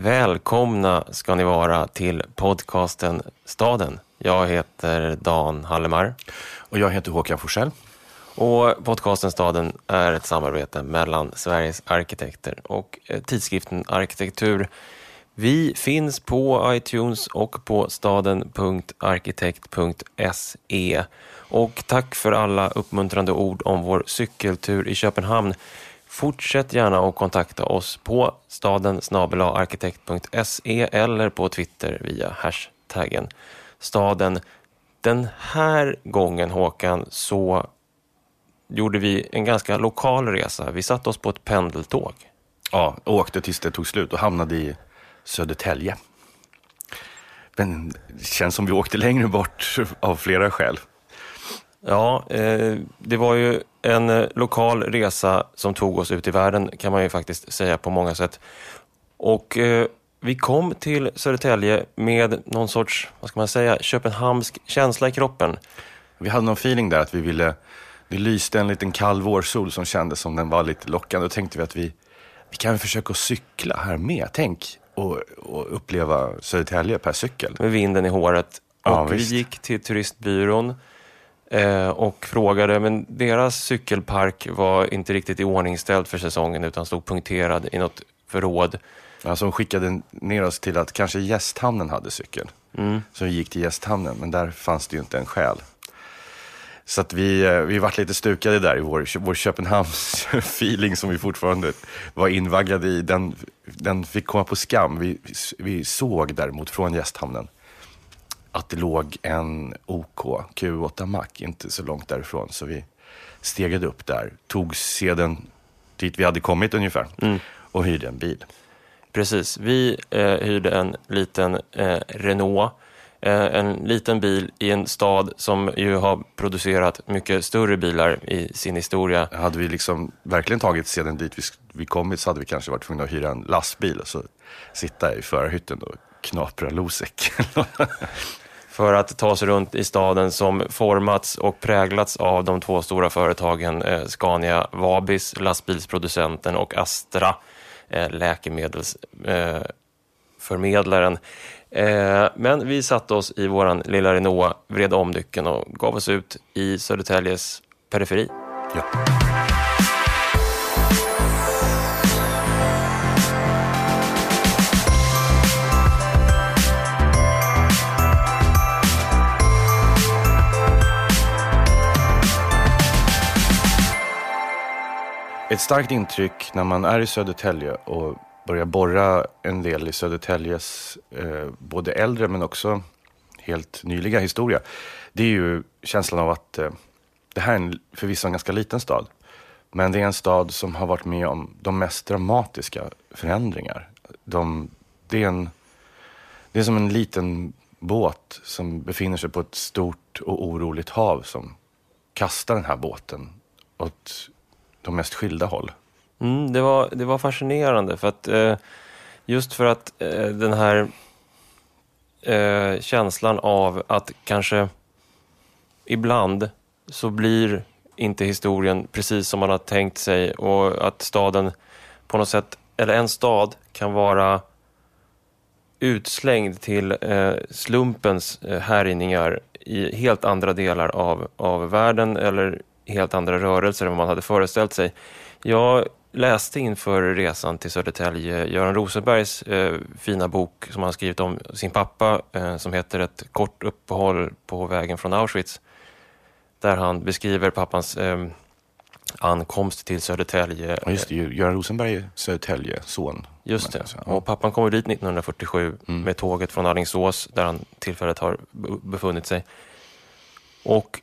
Välkomna ska ni vara till podcasten Staden. Jag heter Dan Hallemar. Och jag heter Håkan Forsell. Och podcasten Staden är ett samarbete mellan Sveriges arkitekter och eh, tidskriften Arkitektur. Vi finns på iTunes och på staden.arkitekt.se. Och tack för alla uppmuntrande ord om vår cykeltur i Köpenhamn. Fortsätt gärna att kontakta oss på staden arkitekt.se eller på Twitter via hashtaggen staden. Den här gången Håkan så gjorde vi en ganska lokal resa. Vi satte oss på ett pendeltåg. Ja, och åkte tills det tog slut och hamnade i Södertälje. Men det känns som vi åkte längre bort av flera skäl. Ja, eh, det var ju en eh, lokal resa som tog oss ut i världen kan man ju faktiskt säga på många sätt. Och eh, vi kom till Södertälje med någon sorts, vad ska man säga, Köpenhamnsk känsla i kroppen. Vi hade någon feeling där att vi ville, det lyste en liten kall vårsol som kändes som den var lite lockande. Då tänkte vi att vi, vi kan försöka cykla här med. Tänk och, och uppleva Södertälje per cykel. Med vinden i håret. Ja, och vi visst. gick till turistbyrån och frågade, men deras cykelpark var inte riktigt i ordningställd för säsongen utan stod punkterad i något förråd. Ja, som skickade ner oss till att kanske gästhamnen hade cykel. Mm. Så vi gick till gästhamnen, men där fanns det ju inte en själ. Så att vi, eh, vi vart lite stukade där i vår, vår Köpenhamns-feeling som vi fortfarande var invaggade i. Den, den fick komma på skam. Vi, vi såg däremot från gästhamnen att det låg en OK Q8 Mac inte så långt därifrån. Så vi stegade upp där, tog sedan dit vi hade kommit ungefär och hyrde en bil. Precis, vi eh, hyrde en liten eh, Renault. Eh, en liten bil i en stad som ju har producerat mycket större bilar i sin historia. Hade vi liksom verkligen tagit sedan dit vi, vi kommit så hade vi kanske varit tvungna att hyra en lastbil och så sitta i förarhytten och knapra Losec. För att ta sig runt i staden som formats och präglats av de två stora företagen eh, Scania Vabis, lastbilsproducenten och Astra, eh, läkemedelsförmedlaren. Eh, eh, men vi satte oss i våran lilla Renault, vred om nyckeln och gav oss ut i Södertäljes periferi. ja. Ett starkt intryck när man är i Södertälje och börjar borra en del i Södertäljes eh, både äldre men också helt nyliga historia. Det är ju känslan av att eh, det här är en, förvisso en ganska liten stad. Men det är en stad som har varit med om de mest dramatiska förändringar. De, det, är en, det är som en liten båt som befinner sig på ett stort och oroligt hav som kastar den här båten åt de mest skilda håll. Mm, det, var, det var fascinerande för att eh, just för att eh, den här eh, känslan av att kanske ibland så blir inte historien precis som man har tänkt sig och att staden på något sätt, eller en stad kan vara utslängd till eh, slumpens eh, härjningar i helt andra delar av, av världen eller helt andra rörelser än vad man hade föreställt sig. Jag läste inför resan till Södertälje Göran Rosenbergs eh, fina bok som han skrivit om sin pappa eh, som heter Ett kort uppehåll på vägen från Auschwitz. Där han beskriver pappans eh, ankomst till Södertälje. Ja, just det, Göran Rosenberg är Södertälje son. Just det. Och pappan kommer dit 1947 Mm. med tåget från Alingsås där han tillfället har befunnit sig. Och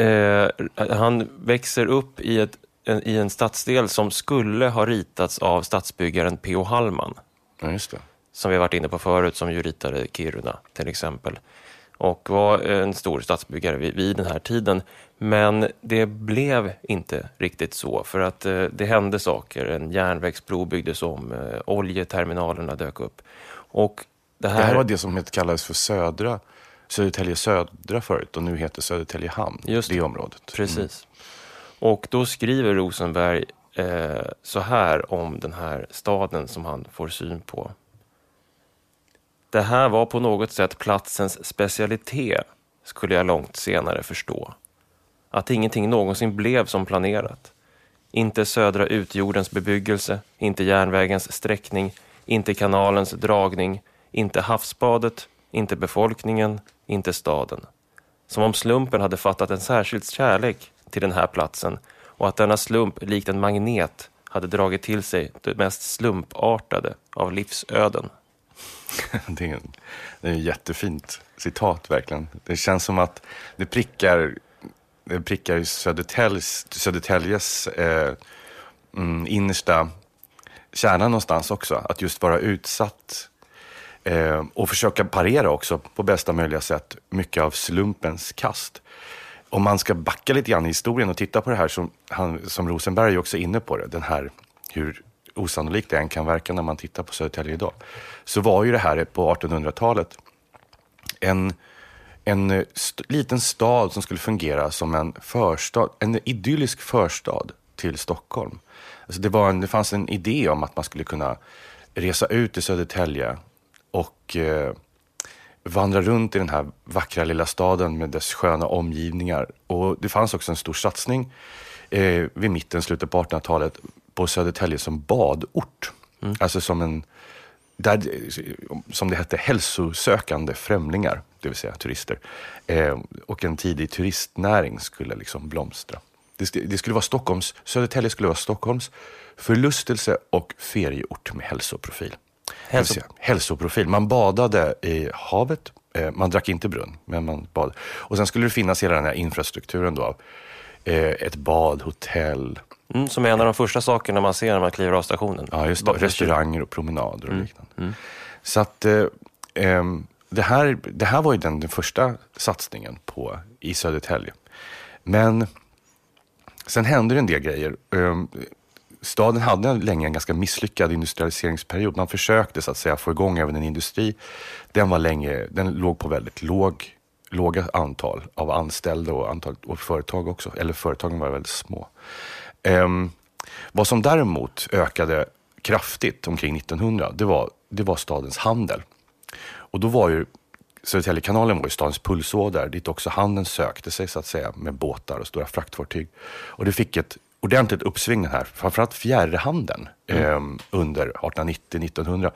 eh, han växer upp i, ett, en, i en stadsdel som skulle ha ritats av stadsbyggaren P.O. Hallman Ja, just det. som vi har varit inne på förut, som ju ritade Kiruna till exempel. Och var en stor stadsbyggare vid, vid den här tiden. Men det blev inte riktigt så, för att eh, det hände saker. En järnvägsbro byggdes om, eh, oljeterminalerna dök upp. Och det här, Det här var det som kallades för södra, Södertälje södra förut och nu heter Södertälje hamn. Just det det. området. Precis. Och då skriver Rosenberg eh, så här om den här staden som han får syn på. Det här var på något sätt platsens specialitet, skulle jag långt senare förstå. Att ingenting någonsin blev som planerat. Inte södra utjordens bebyggelse, inte järnvägens sträckning, inte kanalens dragning, inte havsbadet, inte befolkningen, inte staden. Som om slumpen hade fattat en särskild kärlek till den här platsen och att denna slump likt en magnet hade dragit till sig det mest slumpartade av livsöden. det, är en, det är ett jättefint citat verkligen. Det känns som att det prickar, det prickar Södertäljes, Södertäljes eh, mm, innersta kärna någonstans också. Att just vara utsatt eh, och försöka parera också på bästa möjliga sätt mycket av slumpens kast. Om man ska backa lite grann i historien och titta på det här som, han, som Rosenberg också är inne på det, den här hur osannolikt det än kan verka när man tittar på Södertälje idag, så var ju det här på 1800-talet en, en eh, st liten stad som skulle fungera som en förstad, en idyllisk förstad till Stockholm. Alltså det, var en, det fanns en idé om att man skulle kunna resa ut till Södertälje och eh, vandra runt i den här vackra lilla staden med dess sköna omgivningar. Och det fanns också en stor satsning eh, vid mitten, slutet på 1800-talet på Södertälje som badort. Mm. Alltså som en, där, som det hette, hälsosökande främlingar, det vill säga turister. Eh, och en tidig turistnäring skulle liksom blomstra. Det, det skulle vara Stockholms, Södertälje skulle vara Stockholms förlustelse och ferieort med hälsoprofil. Hälso... Hälsoprofil. Man badade i havet, eh, man drack inte brunn, men man badade. Och sen skulle det finnas hela den här infrastrukturen då eh, ett bad, hotell. Mm, som är en av de första sakerna man ser när man kliver av stationen. Ja, just det. Restauranger och promenader och mm. liknande. Mm. Så att eh, ehm, det, här, det här var ju den, den första satsningen på, i Södertälje. Men sen hände det en del grejer. Staden hade länge en ganska misslyckad industrialiseringsperiod. Man försökte så att säga få igång även en industri. Den, var länge, den låg på väldigt låg, låga antal av anställda och, antal, och företag också. Eller företagen var väldigt små. Um, vad som däremot ökade kraftigt omkring 1900, det var, det var stadens handel. Och då var ju Södertäljekanalen var ju stadens pulsåder dit också handeln sökte sig så att säga med båtar och stora fraktfartyg. Och det fick ett ordentligt uppsving här, framförallt fjärrhandeln mm. eh, under 1890-1900.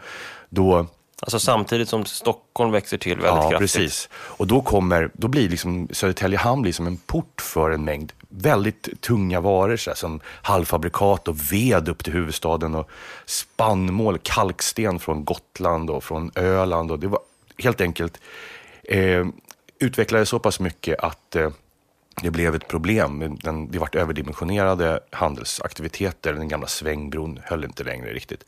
Då Alltså samtidigt som Stockholm växer till väldigt ja, kraftigt. precis. Och då, kommer, då blir liksom Södertälje hamn blir som en port för en mängd väldigt tunga varor så här, som halvfabrikat och ved upp till huvudstaden och spannmål, kalksten från Gotland och från Öland. Och det var helt enkelt eh, utvecklades så pass mycket att eh, det blev ett problem. Den, det vart överdimensionerade handelsaktiviteter. Den gamla svängbron höll inte längre riktigt.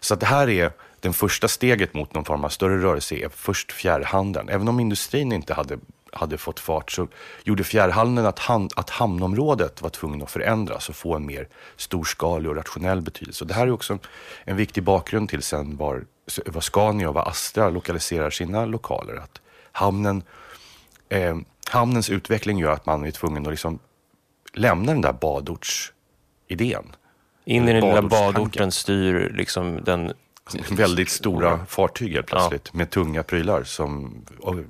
Så det här är det första steget mot någon form av större rörelse är först fjärrhandeln. Även om industrin inte hade, hade fått fart så gjorde fjärrhandeln att, hand, att hamnområdet var tvungen att förändras och få en mer storskalig och rationell betydelse. Och det här är också en viktig bakgrund till sen var, var Scania och var Astra lokaliserar sina lokaler. Att hamnen eh, hamnens utveckling gör att man är tvungen att liksom lämna den där badortsidén. In i den lilla badorten styr liksom den... Väldigt stora fartyg helt plötsligt ja. med tunga prylar som,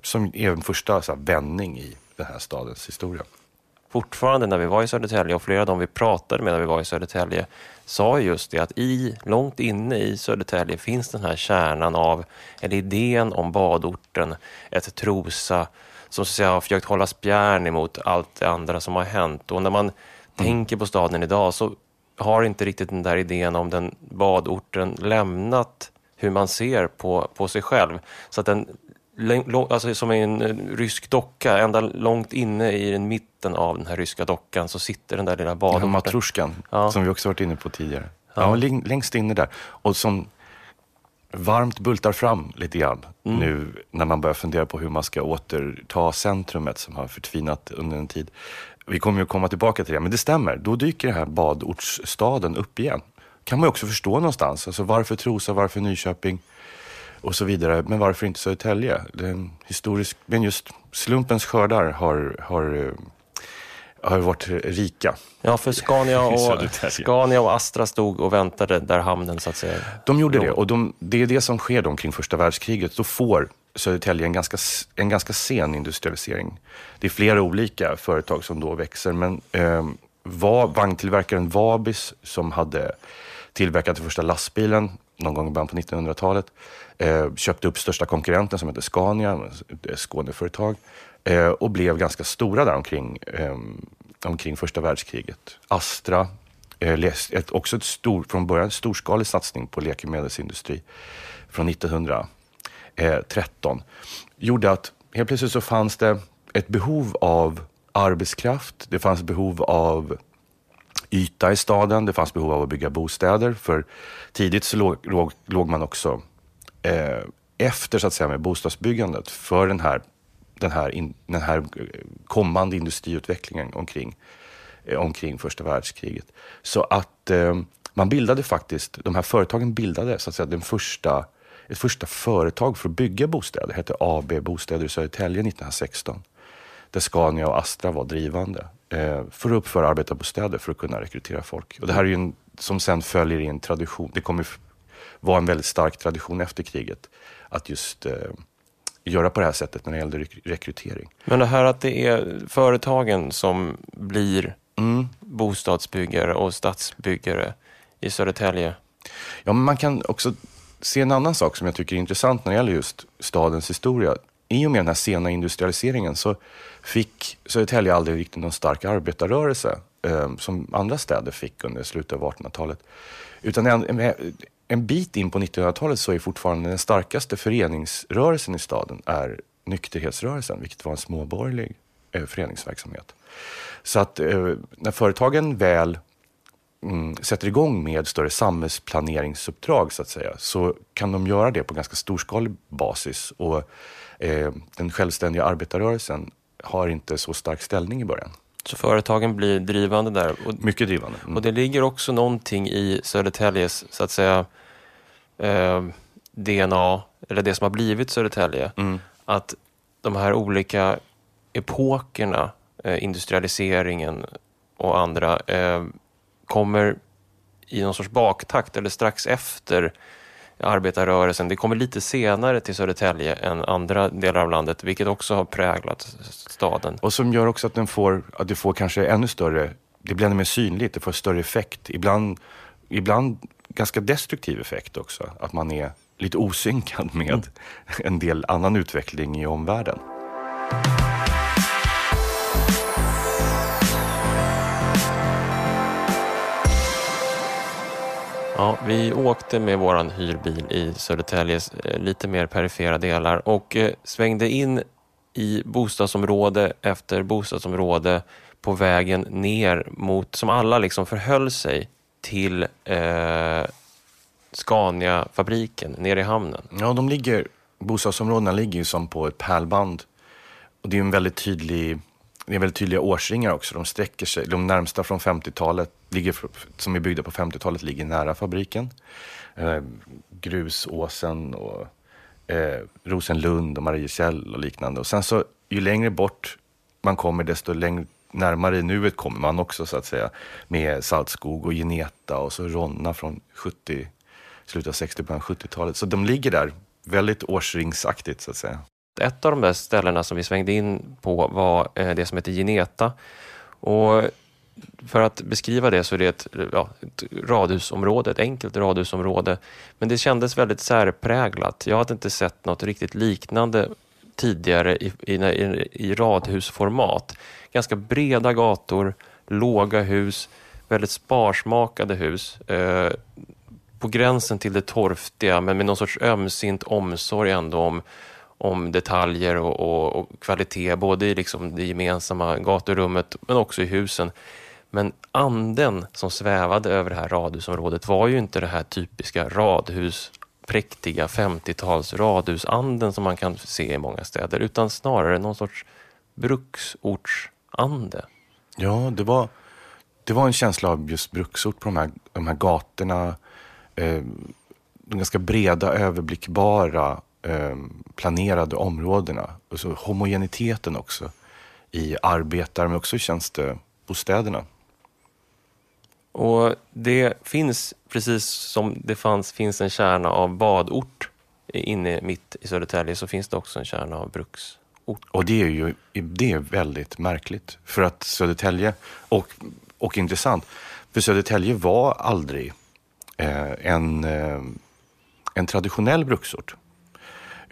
som är en första så här, vändning i den här stadens historia. Fortfarande när vi var i Södertälje och flera av dem vi pratade med när vi var i Södertälje sa just det att i, långt inne i Södertälje finns den här kärnan av, eller idén om badorten, ett Trosa, som så att säga, har försökt hålla spjärn emot allt det andra som har hänt. Och när man mm. tänker på staden idag så har inte riktigt den där idén om den badorten lämnat hur man ser på, på sig själv. Så att den, alltså som en rysk docka, ända långt inne i den mitten av den här ryska dockan så sitter den där lilla badorten. Ja, matroskan, ja. som vi också varit inne på tidigare. Ja. ja, längst inne där. Och som varmt bultar fram lite grann mm. nu när man börjar fundera på hur man ska återta centrumet som har förtvinat under en tid. Vi kommer ju komma tillbaka till det, men det stämmer. Då dyker den här badortsstaden upp igen. kan man ju också förstå någonstans. Alltså varför Trosa, varför Nyköping och så vidare. Men varför inte Södertälje? Det är en historisk, men just slumpens skördar har, har har varit rika. Ja, för Scania och. Scania och Astra stod och väntade där hamnen så att säga. De gjorde det och de, det är det som sker då omkring första världskriget. Då får Södertälje en ganska, en ganska sen industrialisering. Det är flera olika företag som då växer, men eh, var, vagntillverkaren Vabis som hade tillverkat den första lastbilen någon gång i början på 1900-talet eh, köpte upp största konkurrenten som heter Scania, ett Skåneföretag, eh, och blev ganska stora där omkring, eh, omkring första världskriget. Astra, eh, ett, också ett stor, från början storskalig satsning på läkemedelsindustri från 1913 eh, gjorde att helt plötsligt så fanns det ett behov av arbetskraft. Det fanns behov av yta i staden. Det fanns behov av att bygga bostäder. För tidigt så låg, låg, låg man också eh, efter så att säga med bostadsbyggandet för den här, den här, in, den här eh, kommande industriutvecklingen omkring, eh, omkring första världskriget. Så att eh, man bildade faktiskt, de här företagen bildade så att säga den första, ett första företag för att bygga bostäder. Det hette AB Bostäder i Södertälje 1916 där Scania och Astra var drivande eh, för att uppföra arbetarbostäder för att kunna rekrytera folk. Och det här är ju en, som sen följer i en tradition. Det kommer vara en väldigt stark tradition efter kriget att just eh, göra på det här sättet när det gällde rek- rekrytering. Men det här att det är företagen som blir Mm. bostadsbyggare och stadsbyggare i Södertälje. Ja, men man kan också se en annan sak som jag tycker är intressant när det gäller just stadens historia. I och med den här sena industrialiseringen så fick Södertälje aldrig riktigt någon stark arbetarrörelse eh, som andra städer fick under slutet av 1800-talet. Utan en, bit in på 1900-talet så är fortfarande den starkaste föreningsrörelsen i staden är nykterhetsrörelsen, vilket var en småborgerlig eh, föreningsverksamhet. Så att eh, när företagen väl mm, sätter igång med större samhällsplaneringsuppdrag så att säga, så kan de göra det på ganska storskalig basis. Och eh, den självständiga arbetarrörelsen har inte så stark ställning i början. Så företagen blir drivande där. Och, Mycket drivande. Mm. och det ligger också någonting i Södertäljes, så att säga, eh, DNA, eller det som har blivit Södertälje. Mm. Att de här olika epokerna, eh, industrialiseringen och andra, eh, kommer i någon sorts baktakt eller strax efter arbetarrörelsen. Det kommer lite senare till Södertälje än andra delar av landet, vilket också har präglat staden. Och som gör också att den får, att det får kanske ännu större, det blir ännu mer synligt, det får större effekt. Ibland, ibland ganska destruktiv effekt också. Att man är lite osynkad med en del annan utveckling i omvärlden. Ja, vi åkte med våran hyrbil i Södertäljes eh, lite mer perifera delar och eh, svängde in i bostadsområde efter bostadsområde på vägen ner mot, som alla liksom förhöll sig till eh, Scania-fabriken nere i hamnen. Ja, de ligger, bostadsområdena ligger ju som på ett pärlband. Och det är en väldigt tydlig, det är väldigt tydliga årsringar också. De sträcker sig, de närmsta från 50-talet, ligger, som är byggda på 50-talet, ligger nära fabriken. Eh, Grusåsen och eh, Rosenlund och Mariekäll och liknande. Och sen så, ju längre bort man kommer, desto längre närmare i nuet kommer man också så att säga. Med Saltskog och Geneta och så Ronna från 70, slutet av 60, början av 70-talet. Så de ligger där väldigt årsringsaktigt så att säga. Ett av de där ställena som vi svängde in på var eh, det som heter Geneta. Och för att beskriva det så är det ett, ja, ett radhusområde, ett enkelt radhusområde. Men det kändes väldigt särpräglat. Jag hade inte sett något riktigt liknande tidigare i, i, i, i radhusformat. Ganska breda gator, låga hus, väldigt sparsmakade hus. Eh, på gränsen till det torftiga men med någon sorts ömsint omsorg ändå om, om detaljer och, och, och kvalitet, både i liksom det gemensamma gaturummet men också i husen. Men anden som svävade över det här radhusområdet var ju inte det här typiska radhus, präktiga 50-tals radhusanden som man kan se i många städer, utan snarare någon sorts bruksortsande. Ja, det var, det var en känsla av just bruksort på de här, de här gatorna. Eh, de ganska breda, överblickbara, eh, planerade områdena. Och så homogeniteten också i arbetare, men också i tjänste, bostäderna. Och det finns, precis som det fanns, finns en kärna av badort inne mitt i Södertälje, så finns det också en kärna av bruksort. Och det är ju det är väldigt märkligt. För att Södertälje, och, och intressant, för Södertälje var aldrig eh, en, eh, en traditionell bruksort.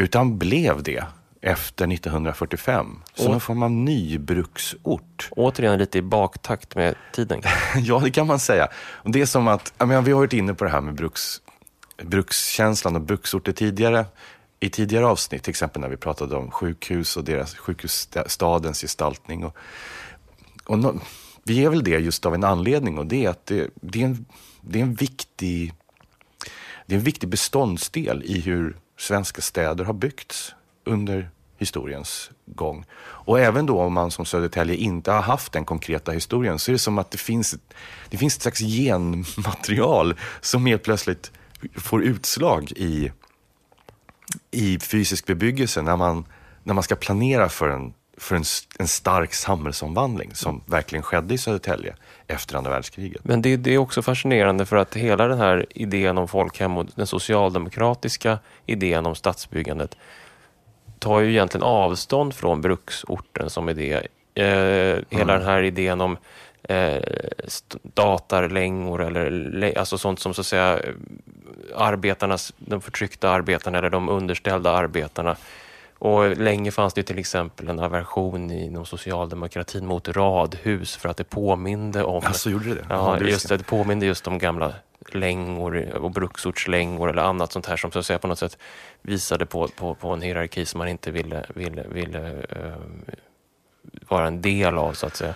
Utan blev det efter 1945. Som någon form av nybruksort. Återigen lite i baktakt med tiden. ja, det kan man säga. Det är som att, jag menar, vi har varit inne på det här med bruks, brukskänslan och bruksorter tidigare. I tidigare avsnitt, till exempel när vi pratade om sjukhus och deras sjukhusstadens gestaltning. Och, och no, vi är väl det just av en anledning och det är att det, det, är en, det, är en viktig, det är en viktig beståndsdel i hur svenska städer har byggts under historiens gång. Och även då om man som Södertälje inte har haft den konkreta historien så är det som att det finns, det finns ett slags genmaterial som helt plötsligt får utslag i, i fysisk bebyggelse när man, när man ska planera för en, för en, en stark samhällsomvandling som verkligen skedde i Södertälje efter andra världskriget. Men det, det, är också fascinerande för att hela den här idén om folkhem och den socialdemokratiska idén om stadsbyggandet tar ju egentligen avstånd från bruksorten som idé. Eh, mm. Hela den här idén om eh, datarlängor eller alltså sånt som så att säga arbetarnas, de förtryckta arbetarna eller de underställda arbetarna. Och länge fanns det till exempel en aversion inom socialdemokratin mot radhus för att det påminde om... Alltså gjorde det? Ja, just det, det påminde just om gamla längor och bruksortslängor eller annat sånt här som så att säga på något sätt visade på, på, på en hierarki som man inte ville, ville, ville uh, vara en del av så att säga.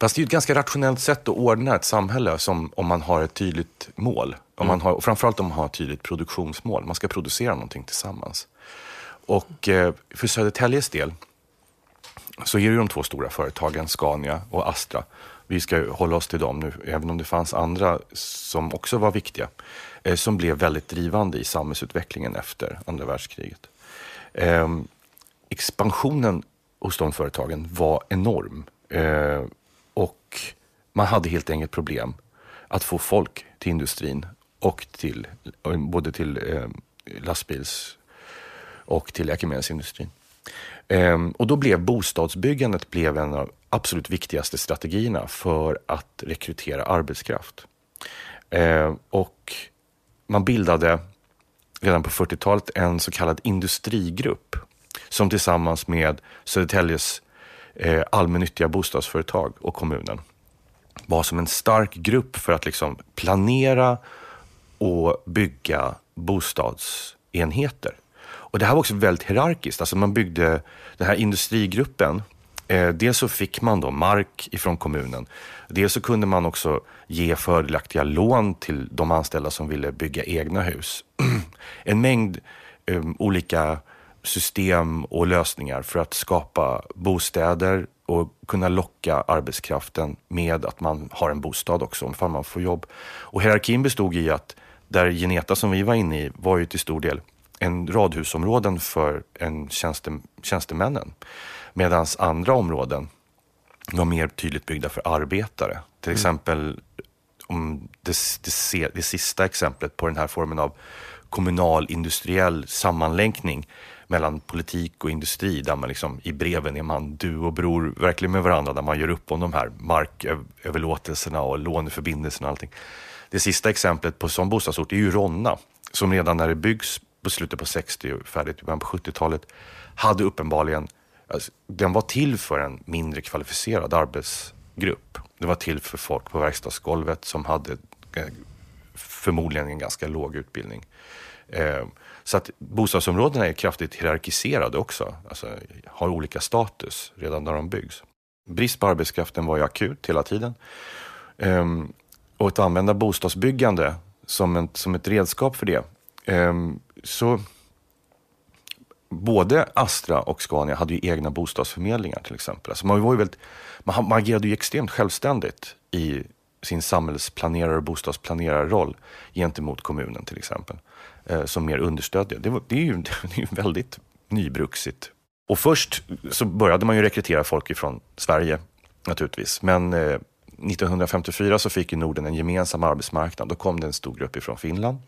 Fast det är ett ganska rationellt sätt att ordna ett samhälle som om man har ett tydligt mål. Om man mm. har, framförallt om man har ett tydligt produktionsmål. Man ska producera någonting tillsammans. Och eh, för Södertäljes del så är det de två stora företagen, Scania och Astra, vi ska hålla oss till dem nu, även om det fanns andra som också var viktiga, eh, som blev väldigt drivande i samhällsutvecklingen efter andra världskriget. Ehm, expansionen hos de företagen var enorm eh, och man hade helt enkelt problem att få folk till industrin och till både till lastbils och till läkemedelsindustrin. Ehm, och då blev bostadsbyggandet blev en av absolut viktigaste strategierna för att rekrytera arbetskraft. Ehm, och man bildade redan på 40-talet en så kallad industrigrupp som tillsammans med Södertäljes eh, allmännyttiga bostadsföretag och kommunen var som en stark grupp för att liksom planera och bygga bostadsenheter. Och det här var också väldigt hierarkiskt. Alltså man byggde den här industrigruppen. Eh, dels så fick man då mark ifrån kommunen. Dels så kunde man också ge fördelaktiga lån till de anställda som ville bygga egna hus. en mängd eh, olika system och lösningar för att skapa bostäder och kunna locka arbetskraften med att man har en bostad också, om man får jobb. Och hierarkin bestod i att där Geneta som vi var inne i var ju till stor del en radhusområden för en tjänste, tjänstemännen. Medan andra områden var mer tydligt byggda för arbetare. Till mm. exempel om det, det, det sista exemplet på den här formen av kommunal industriell sammanlänkning mellan politik och industri där man liksom i breven är man du och bror verkligen med varandra där man gör upp om de här marköverlåtelserna och låneförbindelserna och allting. Det sista exemplet på sån bostadsort är ju Ronna som redan när det byggs på slutet på 60 och färdigt i början på 70-talet, hade uppenbarligen, alltså, den var till för en mindre kvalificerad arbetsgrupp. Det var till för folk på verkstadsgolvet som hade eh, förmodligen en ganska låg utbildning. Eh, så att bostadsområdena är kraftigt hierarkiserade också, alltså har olika status redan när de byggs. Brist på arbetskraften var ju akut hela tiden. Ehm, och att använda bostadsbyggande som, en, som ett redskap för det Ehm, så både Astra och Scania hade ju egna bostadsförmedlingar till exempel. Alltså man, var ju väldigt, man, man agerade ju extremt självständigt i sin samhällsplanerare och bostadsplanerarroll gentemot kommunen till exempel. Eh, som mer understödde. Det, var, det, är ju, det är ju väldigt nybruksigt. Och först så började man ju rekrytera folk ifrån Sverige naturligtvis. Men eh, 1954 så fick ju Norden en gemensam arbetsmarknad. Då kom det en stor grupp ifrån Finland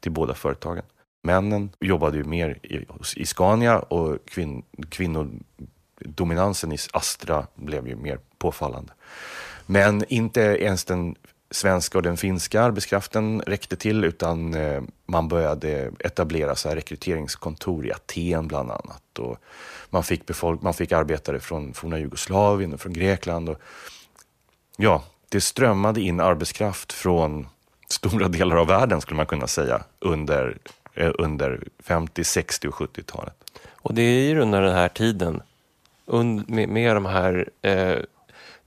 till båda företagen. Männen jobbade ju mer i, i Scania och kvin, kvinnodominansen i Astra blev ju mer påfallande. Men inte ens den svenska och den finska arbetskraften räckte till utan eh, man började etablera så här rekryteringskontor i Aten bland annat. Och man, fick befolk man fick arbetare från forna Jugoslavien och från Grekland. Och, ja, det strömmade in arbetskraft från stora delar av världen skulle man kunna säga under, under 50, 60 och 70-talet. Och det är ju under den här tiden, med, med de här, eh,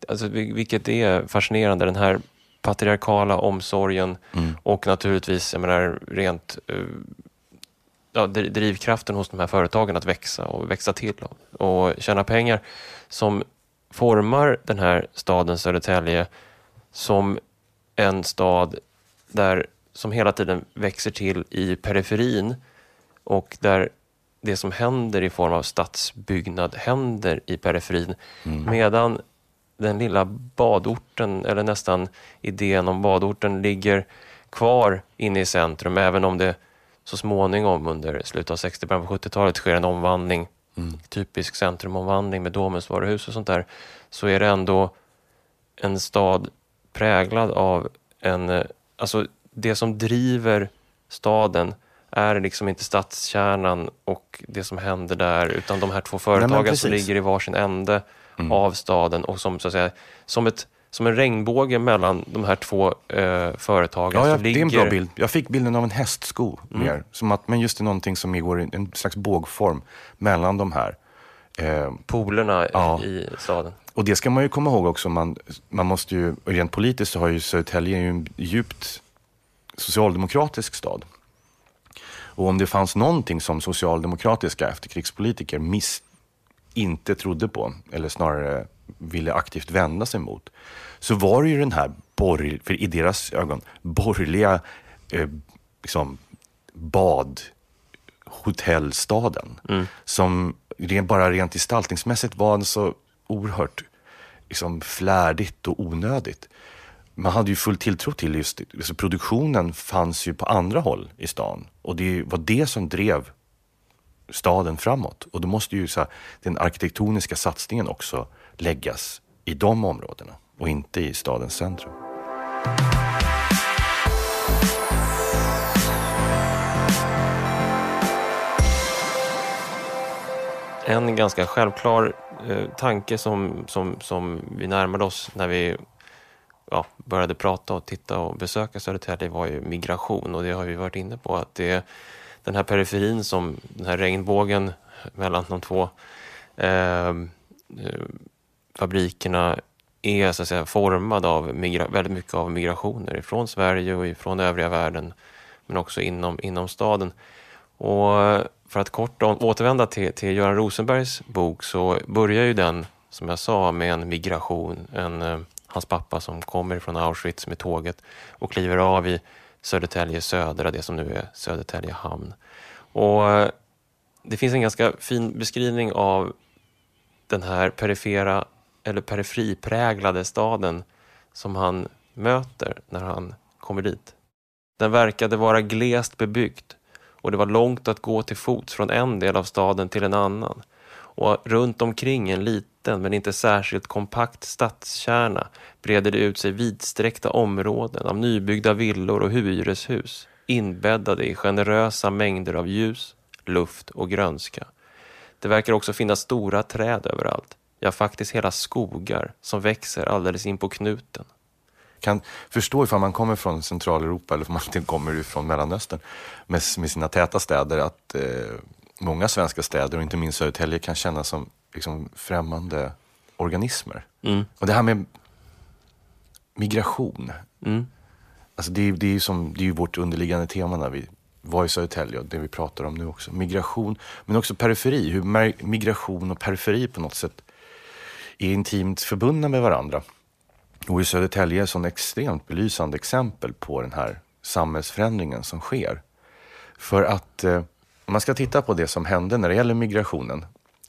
alltså, vilket är fascinerande, den här patriarkala omsorgen mm. och naturligtvis, jag menar, rent eh, ja, drivkraften hos de här företagen att växa och växa till och, och tjäna pengar som formar den här staden Södertälje som en stad där, som hela tiden växer till i periferin och där det som händer i form av stadsbyggnad händer i periferin. Mm. Medan den lilla badorten, eller nästan idén om badorten, ligger kvar inne i centrum, även om det så småningom under slutet av 60 början på 70-talet sker en omvandling, mm. typisk centrumomvandling med Domus varuhus och sånt där, så är det ändå en stad präglad av en, eh, alltså det som driver staden är liksom inte stadskärnan och det som händer där, utan de här två företagen Nej, som ligger i varsin ände mm. av staden och som så att säga, som, ett, som en regnbåge mellan de här två eh, företagen. Ja, ja ligger... det är en bra bild. Jag fick bilden av en hästsko mm. mer, som att, men just det någonting som går i en slags bågform mellan de här. Eh, Polerna ja. i staden. Och det ska man ju komma ihåg också. Man, man måste ju, rent politiskt så har ju Södertälje en djupt socialdemokratisk stad. Och om det fanns någonting som socialdemokratiska efterkrigspolitiker miss, inte trodde på, eller snarare ville aktivt vända sig mot, så var det ju den här, borg, för i deras ögon, borgerliga eh, liksom, badhotellstaden. Mm. Som ren, bara rent gestaltningsmässigt var så oerhört liksom, flärdigt och onödigt. Man hade ju full tilltro till just alltså produktionen fanns ju på andra håll i stan och det var det som drev staden framåt. Och då måste ju så här, den arkitektoniska satsningen också läggas i de områdena och inte i stadens centrum. En ganska självklar eh, tanke som, som, som vi närmade oss när vi ja, började prata och titta och besöka Södertälje var ju migration och det har vi varit inne på att det den här periferin som den här regnbågen mellan de två eh, fabrikerna är så att säga formad av väldigt mycket av migrationer ifrån Sverige och ifrån övriga världen men också inom, inom staden. Och för att kort återvända till, till Göran Rosenbergs bok så börjar ju den, som jag sa, med en migration. En, eh, hans pappa som kommer från Auschwitz med tåget och kliver av i Södertälje södra, det som nu är Södertälje hamn. Och eh, det finns en ganska fin beskrivning av den här perifera eller periferipräglade staden som han möter när han kommer dit. Den verkade vara glest bebyggd och det var långt att gå till fots från en del av staden till en annan. Och runt omkring en liten men inte särskilt kompakt stadskärna breder det ut sig vidsträckta områden av nybyggda villor och hyreshus inbäddade i generösa mängder av ljus, luft och grönska. Det verkar också finnas stora träd överallt, ja faktiskt hela skogar som växer alldeles in på knuten kan förstå ifall man kommer från Centraleuropa eller om man inte kommer från Mellanöstern med, med sina täta städer att eh, många svenska städer och inte minst Södertälje kan kännas som liksom, främmande organismer. Mm. Och det här med migration. Mm. Alltså det, det, är ju som, det är vårt underliggande tema när vi var i Södertälje och det vi pratar om nu också. Migration, men också periferi. Hur migration och periferi på något sätt är intimt förbundna med varandra. Och i Södertälje är ett sånt extremt belysande exempel på den här samhällsförändringen som sker. För att eh, om man ska titta på det som hände när det gäller migrationen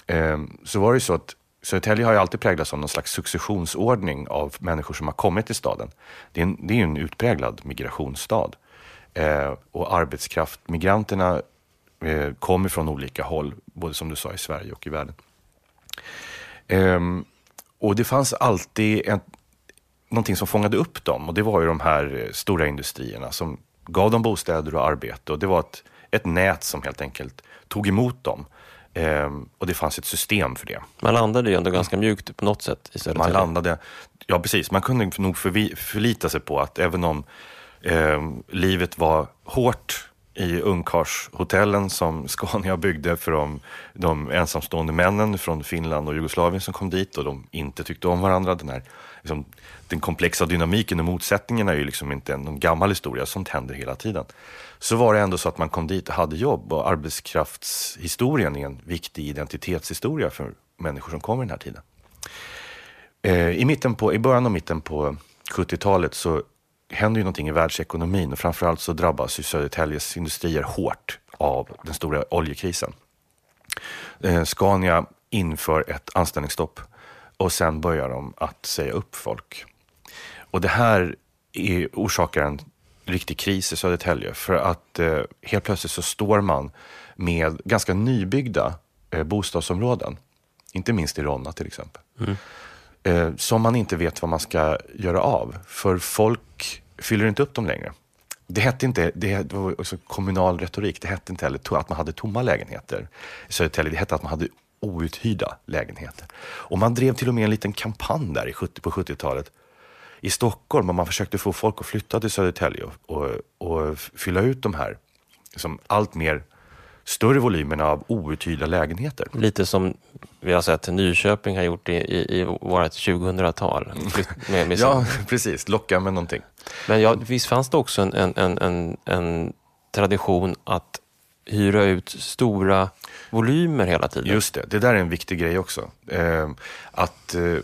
Ehm, så var det ju så att Södertälje har ju alltid präglats av någon slags successionsordning av människor som har kommit till staden. Det är, en, det är en utpräglad migrationsstad. Eh, och arbetskraftmigranterna eh, kommer från olika håll, både som du sa i Sverige och i världen. Eh, och det fanns alltid en, någonting som fångade upp dem och det var ju de här eh, stora industrierna som gav dem bostäder och arbete och det var ett, ett nät som helt enkelt tog emot dem. Ehm, och det fanns ett system för det. Man landade ju ändå ganska mjukt på något sätt i Södertälje. Man landade, ja precis, man kunde nog förvi, förlita sig på att även om eh, livet var hårt i ungkarlshotellen som Scania byggde för de, de ensamstående männen från Finland och Jugoslavien som kom dit och de inte tyckte om varandra. Den, här, liksom, den komplexa dynamiken och motsättningarna är ju liksom inte någon gammal historia, sånt händer hela tiden. Så var det ändå så att man kom dit och hade jobb och arbetskraftshistorien är en viktig identitetshistoria för människor som kommer den här tiden. Eh, I, mitten på, I början och mitten på 70-talet så händer ju någonting i världsekonomin och framförallt så drabbas ju Södertäljes industrier hårt av den stora oljekrisen. Eh, Scania inför ett anställningsstopp och sen börjar de att säga upp folk. Och det här är, orsakar en riktig kris i Södertälje för att eh, helt plötsligt så står man med ganska nybyggda eh, bostadsområden. Inte minst i Ronna till exempel. Mm. Eh, som man inte vet vad man ska göra av. För folk fyller inte upp dem längre. Det hette inte, det var också kommunal retorik, det hette inte heller att man hade tomma lägenheter i Södertälje. Det hette att man hade outhyrda lägenheter. Och man drev till och med en liten kampanj där i 70, på 70-talet i Stockholm och man försökte få folk att flytta till Södertälje och, och, och fylla ut de här liksom, allt mer större volymerna av outhyrda lägenheter. Lite som vi har sett Nyköping har gjort i, i, i vårt 2000-tal. ja, precis. Locka med någonting. Men ja, visst fanns det också en, en, en, en tradition att hyra ut stora volymer hela tiden? Just det, det där är en viktig grej också. Eh, att eh,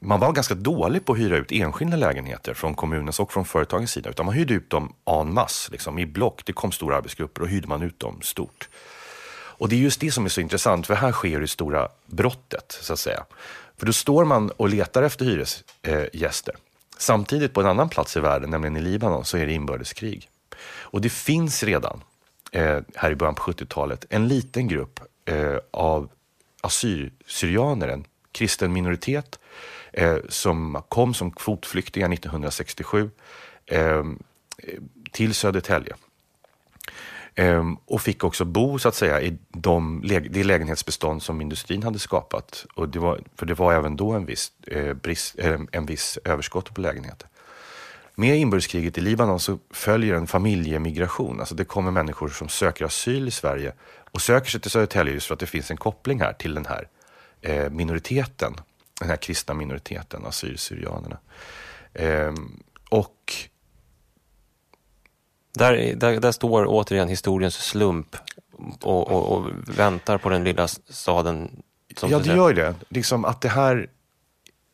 man var ganska dålig på att hyra ut enskilda lägenheter från kommunens och från företagens sida. Utan man hyrde ut dem en masse, liksom, i block. Det kom stora arbetsgrupper och hyrde man ut dem stort. Och det är just det som är så intressant, för här sker det stora brottet, så att säga. För då står man och letar efter hyresgäster. Eh, Samtidigt på en annan plats i världen, nämligen i Libanon, så är det inbördeskrig. Och det finns redan, eh, här i början på 70-talet, en liten grupp eh, av assyrier, en kristen minoritet, eh, som kom som kvotflyktingar 1967 eh, till Södertälje. Ehm, och fick också bo så att säga i de, det lägenhetsbestånd som industrin hade skapat. Och det var, för det var även då en viss, eh, brist, eh, en viss överskott på lägenheter. Med inbördeskriget i Libanon så följer en familjemigration. Alltså det kommer människor som söker asyl i Sverige och söker sig till Södertälje just för att det finns en koppling här till den här eh, minoriteten den här kristna minoriteten, assyrier-syrianerna. Ehm, och där, där, där, står återigen historiens slump och, och, och väntar på den lilla staden. ja, det gör det. Liksom att det här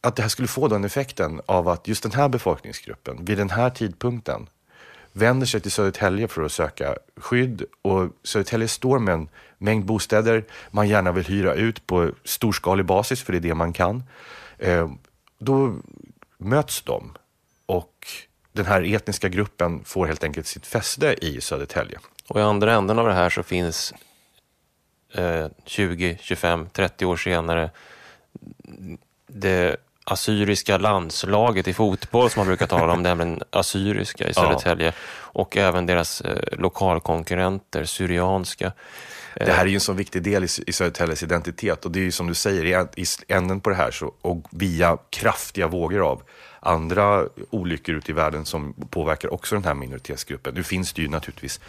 att det här skulle få den effekten av att just den här befolkningsgruppen vid den här tidpunkten vänder sig till Södertälje för att söka skydd och Södertälje står med en mängd bostäder man gärna vill hyra ut på storskalig basis, för det är det man kan. Eh, då möts de och den här etniska gruppen får helt enkelt sitt fäste i Södertälje. Och i andra änden av det här så finns eh, 20, 25, 30 år senare det assyriska landslaget i fotboll som man brukar tala om, nämligen assyriska i Södertälje. Ja. Och även deras eh, lokalkonkurrenter, syrianska. Det här är ju en så viktig del i, i Södertäljes identitet och det är ju som du säger, i, änden på det här så, och via kraftiga vågor av andra olyckor ute i världen som påverkar också den här minoritetsgruppen. Nu finns det ju naturligtvis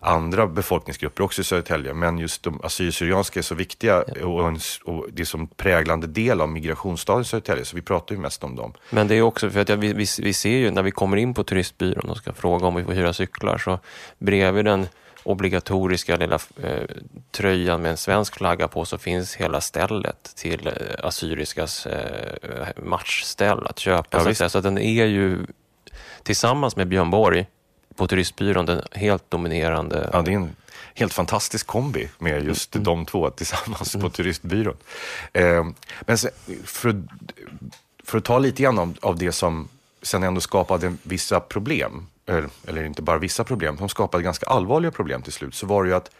andra befolkningsgrupper också i Södertälje, men just de assyriska är så viktiga och, en, och det är som präglande del av migrationsstaden Södertälje, så vi pratar ju mest om dem. Men det är också för att ja, vi, vi, vi ser ju när vi kommer in på turistbyrån och ska fråga om vi får hyra cyklar, så bredvid den obligatoriska lilla eh, tröjan med en svensk flagga på så finns hela stället till eh, Assyriskas eh, matchställ att köpa. Ja, så, så den är ju tillsammans med Björn Borg på turistbyrån den helt dominerande. Ja, det är en helt fantastisk kombi med just mm. de två tillsammans mm. på turistbyrån. Eh, men sen, för, för att ta lite grann av, av det som sen ändå skapade vissa problem, eller, eller, inte bara vissa problem, som skapade ganska allvarliga problem till slut, så var det ju att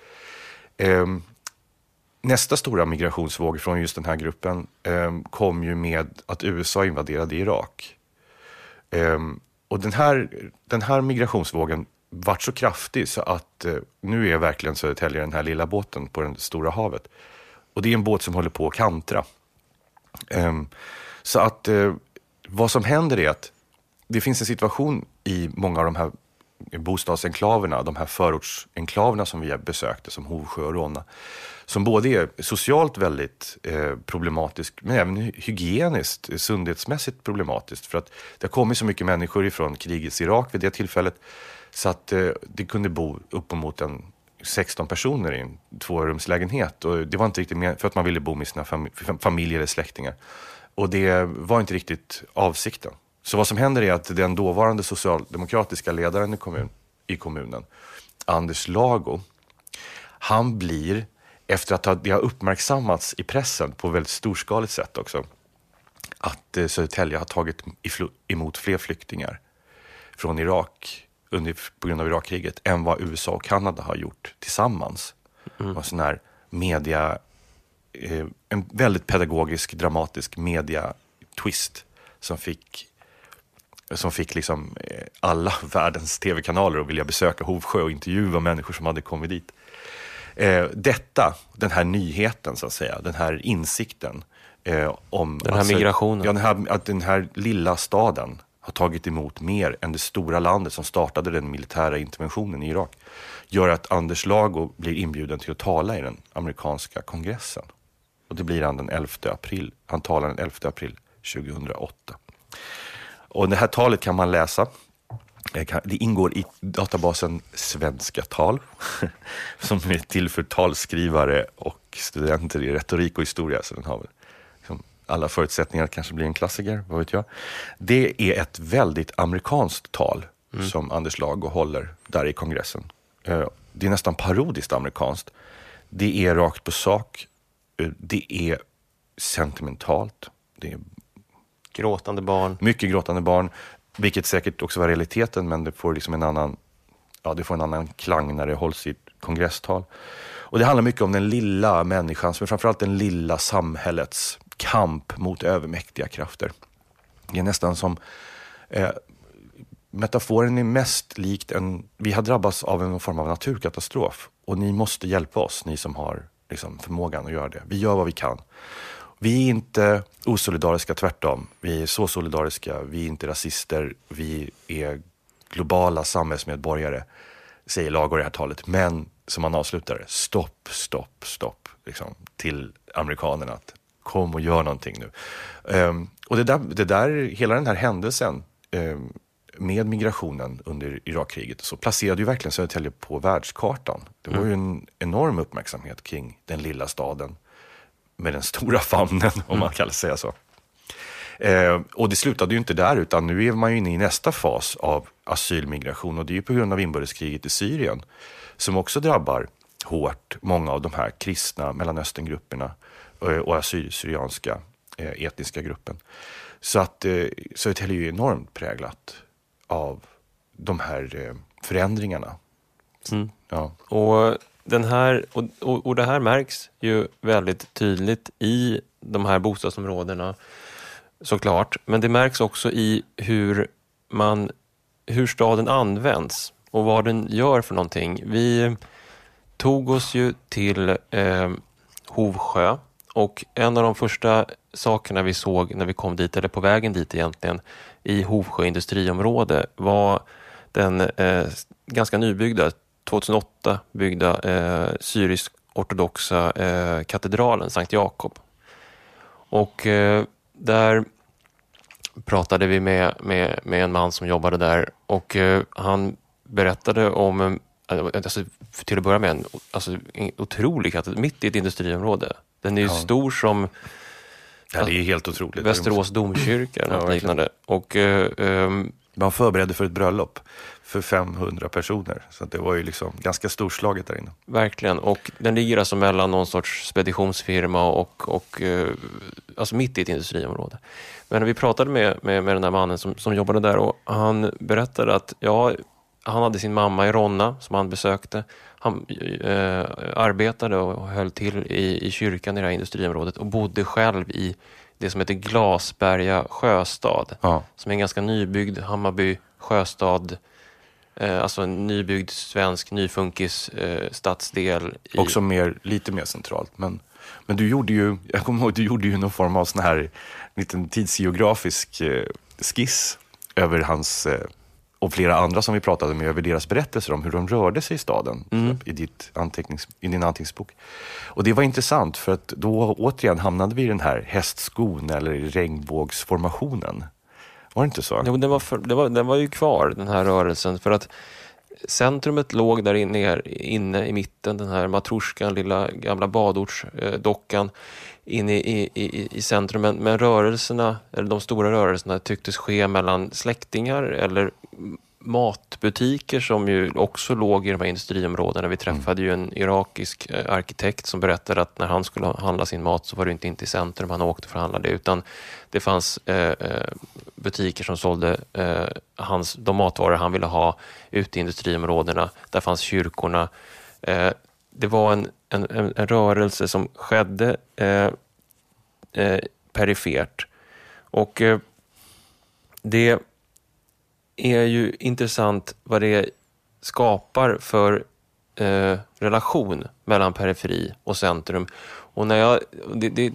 eh, nästa stora migrationsvåg från just den här gruppen eh, kom ju med att USA invaderade Irak. Eh, och den här, den här migrationsvågen vart så kraftig så att eh, nu är verkligen Södertälje den här lilla båten på det stora havet. Och det är en båt som håller på att kantra. Ehm, så att eh, vad som händer är att det finns en situation i många av de här bostadsenklaverna, de här förortsenklaverna som vi besökte, som Hovsjö och Ronna, som både är socialt väldigt eh, problematisk, men även hygieniskt, eh, sundhetsmässigt problematiskt. För att det har kommit så mycket människor ifrån krigets Irak vid det tillfället, så att eh, det kunde bo uppemot en 16 personer i en tvårumslägenhet. Och det var inte riktigt med, för att man ville bo med sina fam familjer eller släktingar. Och det var inte riktigt avsikten. Så vad som händer är att den dåvarande socialdemokratiska ledaren i, kommun, i kommunen, Anders Lago, han blir, efter att det har uppmärksammats i pressen på väldigt storskaligt sätt också, att eh, Södertälje har tagit emot fler flyktingar från Irak under, på grund av Irakkriget än vad USA och Kanada har gjort tillsammans. Mm. Och sån här media, eh, en väldigt pedagogisk, dramatisk media-twist som fick som fick liksom eh, alla världens tv-kanaler att vilja besöka Hovsjö och intervjua människor som hade kommit dit. Eh, detta, den här nyheten så att säga, den här insikten eh, om... Den här alltså, migrationen. Ja, den här, att den här lilla staden har tagit emot mer än det stora landet som startade den militära interventionen i Irak gör att Anders Lago blir inbjuden till att tala i den amerikanska kongressen. Och det blir han den 11 april. Han talar den 11 april 2008. Och det här talet kan man läsa. Det ingår i databasen Svenska tal, som är till för talskrivare och studenter i retorik och historia. Så den har väl liksom alla förutsättningar att kanske bli en klassiker, vad vet jag. Det är ett väldigt amerikanskt tal mm. som Anders Lago håller där i kongressen. Eh, det är nästan parodiskt amerikanskt. Det är rakt på sak. Eh, det är sentimentalt. Det är Gråtande barn. Mycket gråtande barn, vilket säkert också var realiteten, men det får liksom en annan, ja, det får en annan klang när det hålls i ett kongresstal. Och det handlar mycket om den lilla människans, men framförallt den lilla samhällets kamp mot övermäktiga krafter. Det är nästan som eh, metaforen är mest likt en, vi har drabbats av en form av naturkatastrof och ni måste hjälpa oss, ni som har liksom, förmågan att göra det. Vi gör vad vi kan. Vi är inte osolidariska, tvärtom. Vi är så solidariska, vi är inte rasister, vi är globala samhällsmedborgare, säger Lagor i det här talet. Men som han avslutar stopp, stopp, stopp, liksom, till amerikanerna. Att kom och gör någonting nu. Um, och det där, det där, hela den här händelsen um, med migrationen under Irakkriget så placerade ju verkligen Södertälje på världskartan. Det var mm. ju en enorm uppmärksamhet kring den lilla staden med den stora famnen, om mm. man kan säga så. Eh, och det slutade ju inte där, utan nu är man ju inne i nästa fas av asylmigration och det är ju på grund av inbördeskriget i Syrien som också drabbar hårt många av de här kristna Mellanösterngrupperna eh, och assyriska eh, etniska gruppen. Så att eh, Södertälje är ju enormt präglat av de här eh, förändringarna. Mm. Ja. Och den här, och, och, och det här märks ju väldigt tydligt i de här bostadsområdena såklart. Men det märks också i hur, man, hur staden används och vad den gör för någonting. Vi tog oss ju till eh, Hovsjö och en av de första sakerna vi såg när vi kom dit, eller på vägen dit egentligen, i Hovsjö industriområde var den eh, ganska nybyggda 2008 byggda eh, syrisk-ortodoxa eh, katedralen Sankt Jakob. Och eh, där pratade vi med, med, med en man som jobbade där och eh, han berättade om, eh, alltså, till att börja med, en, alltså, en otrolig katedral, mitt i ett industriområde. Den är ju ja. stor som Ja, det är helt otroligt. Västerås domkyrka eller något liknande. Och, eh, ehm, Man förberedde för ett bröllop för 500 personer. Så det var ju liksom ganska storslaget där inne. Verkligen, och den ligger alltså mellan någon sorts speditionsfirma och, och eh, alltså mitt i ett industriområde. Men vi pratade med, med, med den där mannen som, som jobbade där och han berättade att ja, han hade sin mamma i Ronna som han besökte. Han eh, arbetade och höll till i, i kyrkan i det här industriområdet och bodde själv i det som heter Glasberga sjöstad. Ja. Som är en ganska nybyggd Hammarby sjöstad. Eh, alltså en nybyggd svensk nyfunkis eh, stadsdel. I... Också mer, lite mer centralt. Men, men du gjorde ju, jag kommer ihåg, du gjorde ju någon form av sån här liten tidsgeografisk eh, skiss över hans eh, och flera andra som vi pratade med över deras berättelser om hur de rörde sig i staden mm. i, ditt antecknings, i din anteckningsbok. Och det var intressant för att då återigen hamnade vi i den här hästskon eller regnbågsformationen. Var det inte så? Jo, den var, för, det var, den var ju kvar den här rörelsen för att centrumet låg där inne, inne i mitten, den här matroskan, lilla gamla badortsdockan inne i, i, i centrum. Men, men rörelserna, eller de stora rörelserna tycktes ske mellan släktingar eller matbutiker som ju också låg i de här industriområdena. Vi träffade ju en irakisk eh, arkitekt som berättade att när han skulle handla sin mat så var det inte in i centrum han åkte för att handla det utan det fanns eh, eh, butiker som sålde eh, hans, de matvaror han ville ha ute i industriområdena. Där fanns kyrkorna. Eh, det var en, en, en, rörelse som skedde eh, eh, perifert. Och eh, det är ju intressant vad det skapar för eh, relation mellan periferi och centrum. Och när jag, det, det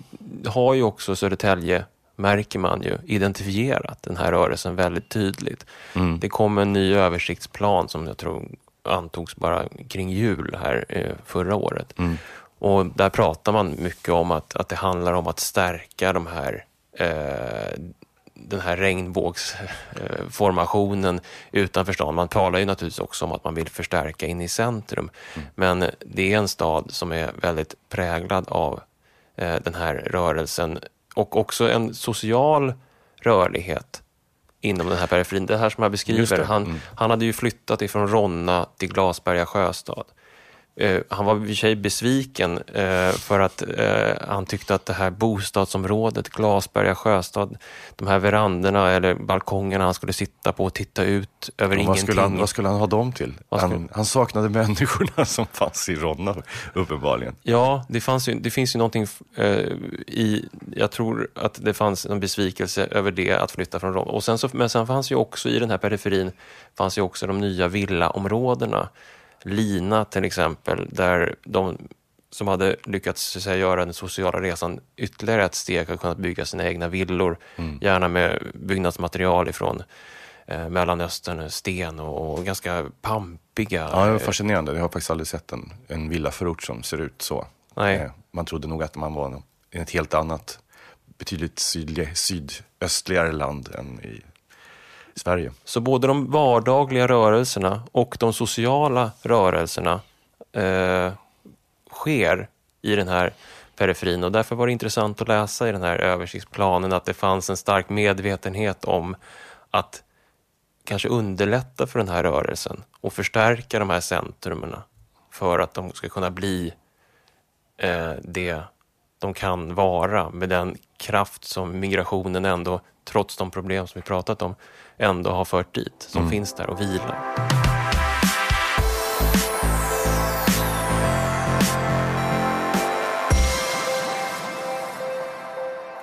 har ju också Södertälje märker man ju identifierat den här rörelsen väldigt tydligt. Mm. Det kom en ny översiktsplan som jag tror antogs bara kring jul här eh, förra året. Mm. Och där pratar man mycket om att, att det handlar om att stärka de här eh, den här regnbågsformationen utanför stan. Man talar ju naturligtvis också om att man vill förstärka in i centrum. Mm. Men det är en stad som är väldigt präglad av eh, den här rörelsen och också en social rörlighet inom den här periferin. Det här som jag beskriver, han, mm. han hade ju flyttat ifrån Ronna till Glasberga sjöstad. Eh, han var i och för sig besviken eh, för att eh, han tyckte att det här bostadsområdet, Glasberga sjöstad, de här veranderna eller balkongerna han skulle sitta på och titta ut över vad ingenting. Skulle han, vad skulle han ha dem till? Han, han, saknade människorna som fanns i Ronna, uppenbarligen. Ja, det, fanns ju, det finns ju någonting i, jag tror att det fanns en besvikelse över det, att flytta från Ronna. Och sen så, men sen fanns ju också i den här periferin, fanns ju också de nya villaområdena Lina till exempel, där de som hade lyckats säga, göra den sociala resan ytterligare ett steg har kunnat bygga sina egna villor, mm. gärna med byggnadsmaterial ifrån eh, Mellanöstern, sten och, och, ganska pampiga. Ja, det var fascinerande. Jag har faktiskt aldrig sett en, en villaförort som ser ut så. Nej. Eh, man trodde nog att man var i ett helt annat, betydligt sydlig, sydöstligare land än i Sverige. Så både de vardagliga rörelserna och de sociala rörelserna eh, sker i den här periferin och därför var det intressant att läsa i den här översiktsplanen att det fanns en stark medvetenhet om att kanske underlätta för den här rörelsen och förstärka de här centrumen för att de ska kunna bli eh, det de kan vara med den kraft som migrationen ändå, trots de problem som vi pratat om, ändå har fört dit, som mm. finns där och vilar.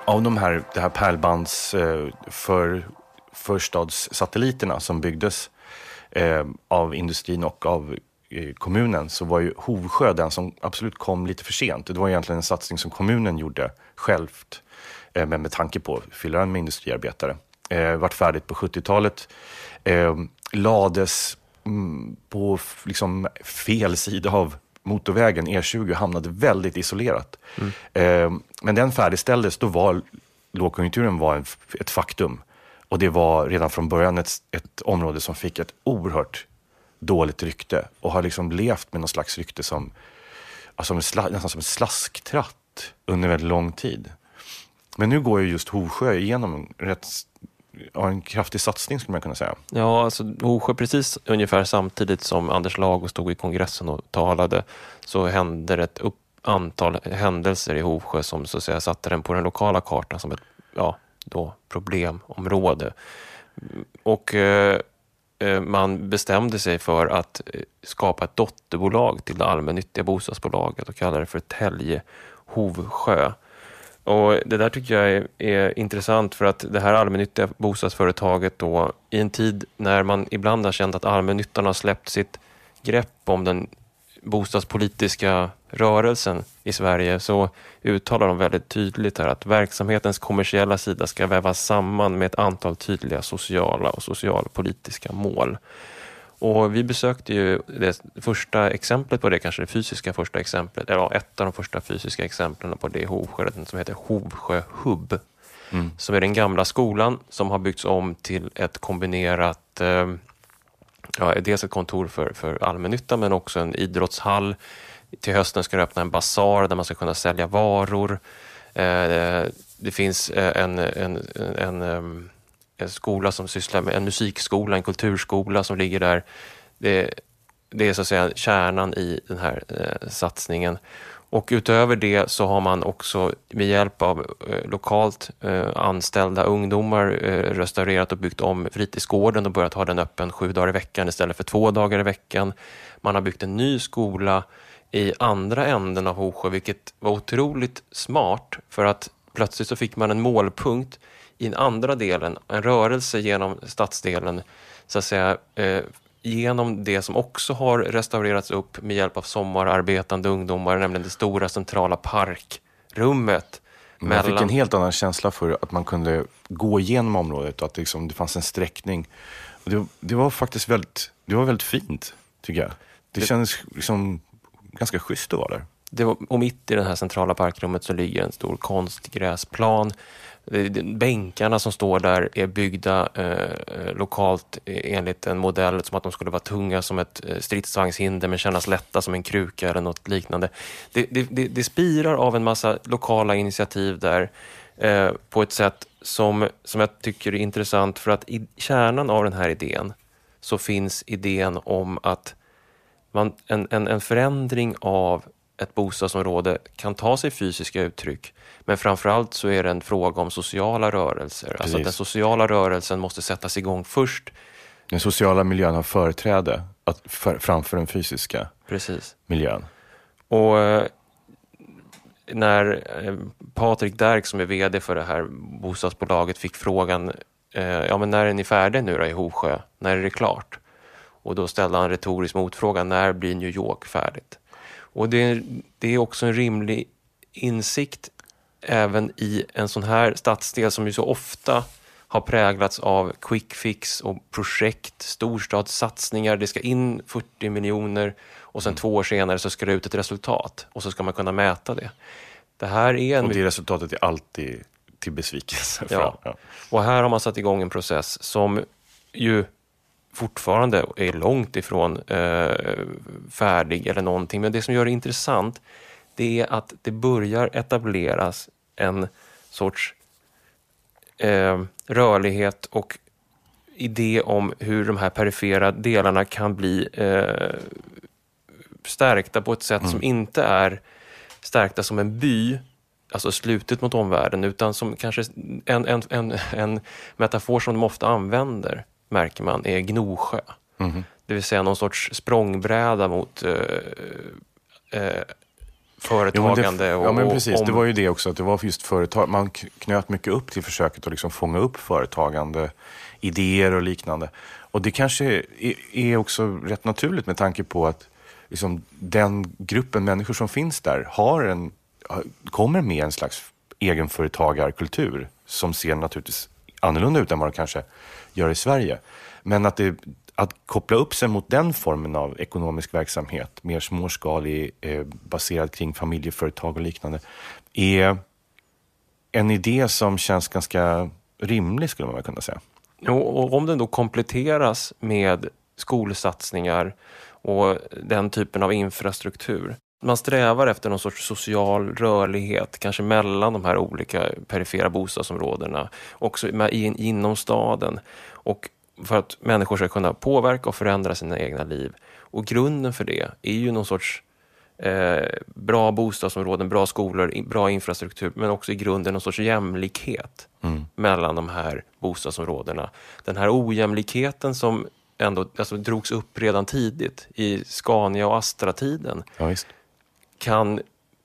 Av de här, det här pärlbands eh, för, förstadssatelliterna som byggdes eh, av industrin och av kommunen så var ju Hovsjö den som absolut kom lite för sent. Det var egentligen en satsning som kommunen gjorde självt, eh, men med tanke på att fylla den med industriarbetare eh, vart färdigt på 70-talet, eh, lades mm, på liksom fel sida av motorvägen, E20, hamnade väldigt isolerat. Mm. Eh, men den färdigställdes, då var lågkonjunkturen var en, ett faktum. Och det var redan från början ett, ett område som fick ett oerhört dåligt rykte och har liksom levt med någon slags rykte som, alltså nästan som en slasktratt under väldigt lång tid. Men nu går ju just Hovsjö igenom en rätt en kraftig satsning skulle man kunna säga. Ja, alltså Hovsjö, precis ungefär samtidigt som Anders Lago stod i kongressen och talade så hände det ett upp, antal händelser i Hovsjö, som så att säga satte den på den lokala kartan som ett ja, då, problemområde. Och eh Eh, man bestämde sig för att eh, skapa ett dotterbolag till det allmännyttiga bostadsbolaget och kallade det för Tälje Hovsjö. Och det där tycker jag är, är, intressant för att det här allmännyttiga bostadsföretaget då i en tid när man ibland har känt att allmännyttan har släppt sitt grepp om den bostadspolitiska rörelsen i Sverige så uttalar de väldigt tydligt här att verksamhetens kommersiella sida ska vävas samman med ett antal tydliga sociala och socialpolitiska mål. Och vi besökte ju det första exemplet på det, kanske det fysiska första exemplet, eller ett av de första fysiska exemplen på det i Hovsjö, som heter Hovsjö Hub. Mm. Som är den gamla skolan som har byggts om till ett kombinerat, eh, ja, dels ett kontor för, för allmännytta men också en idrottshall. Till hösten ska det öppna en basar där man ska kunna sälja varor. Eh, det finns eh, en, en, en, en en skola som sysslar med en musikskola, en kulturskola som ligger där. Det, det är så att säga kärnan i den här eh, satsningen. Och utöver det så har man också med hjälp av eh, lokalt eh, anställda ungdomar eh, restaurerat och byggt om fritidsgården och börjat ha den öppen sju dagar i veckan istället för två dagar i veckan. Man har byggt en ny skola i andra änden av Hosjö, vilket var otroligt smart för att plötsligt så fick man en målpunkt i den andra delen, en rörelse genom stadsdelen, så att säga, genom det som också har restaurerats upp med hjälp av sommararbetande ungdomar, nämligen det stora centrala parkrummet. Man mellan... fick en helt annan känsla för att man kunde gå igenom området och att det, liksom, det fanns en sträckning. Det, det, var faktiskt väldigt, det var väldigt fint, tycker jag. Det, det... kändes liksom ganska schysst att vara där. Det var, och mitt i det här centrala parkrummet så ligger en stor konstgräsplan Eh, bänkarna som står där är byggda eh, eh lokalt e-, enligt en modell som att de skulle vara tunga som ett eh, stridsvagnshinder men kännas lätta som en kruka eller något liknande. Det, det, det spirar av en massa lokala initiativ där eh, på ett sätt som, som jag tycker är intressant för att i kärnan av den här idén så finns idén om att man, en, en, en förändring av ett bostadsområde kan ta sig fysiska uttryck men framförallt så är det en fråga om sociala rörelser. Precis. Alltså att den sociala rörelsen måste sättas igång först. Den sociala miljön har företräde att, för, framför den fysiska Precis. miljön. Och eh, när eh, Patrik Derk som är VD för det här bostadsbolaget fick frågan eh, ja, men när är ni färdiga nu då i Hovsjö? När är det klart? Och då ställde han retorisk motfråga, när blir New York färdigt? Och det det är också en rimlig insikt även i en sån här stadsdel som ju så ofta har präglats av quick fix och projekt, storstadssatsningar. Det ska in 40 miljoner och sen mm. två år senare så ska det ut ett resultat och så ska man kunna mäta det. Det här är en... Och det resultatet är alltid till besvikelse. Ja. ja. Och här har man satt igång en process som ju fortfarande är långt ifrån eh, färdig eller någonting. Men det som gör det intressant det är att det börjar etableras en sorts eh, rörlighet och idé om hur de här perifera delarna kan bli eh, stärkta på ett sätt mm. som inte är stärkta som en by, alltså slutet mot omvärlden, utan som kanske en, en, en, en metafor som de ofta använder, märker man, är Gnosjö. Mm. Det vill säga någon sorts språngbräda mot eh, eh, företagande. Jo, det, ja, men precis. Om... Det var ju det också, att det var just företag. Man knöt mycket upp till försöket att liksom fånga upp företagande, idéer och liknande. Och det kanske är också rätt naturligt med tanke på att liksom, den gruppen människor som finns där har en, kommer med en slags egenföretagarkultur som ser naturligtvis annorlunda ut än vad det kanske gör i Sverige. Men att det att koppla upp sig mot den formen av ekonomisk verksamhet, mer småskalig, eh, baserad kring familjeföretag och liknande, är en idé som känns ganska rimlig skulle man kunna säga. Och om den då kompletteras med skolsatsningar och den typen av infrastruktur man strävar efter någon sorts social rörlighet, kanske mellan de här olika perifera bostadsområdena, också inom staden. Och för att människor ska kunna påverka och förändra sina egna liv. Och grunden för det är ju någon sorts eh, bra bostadsområden, bra skolor, bra infrastruktur, men också i grunden någon sorts jämlikhet mm. mellan de här bostadsområdena. Den här ojämlikheten som ändå alltså, drogs upp redan tidigt i Scania och Astra-tiden ja, kan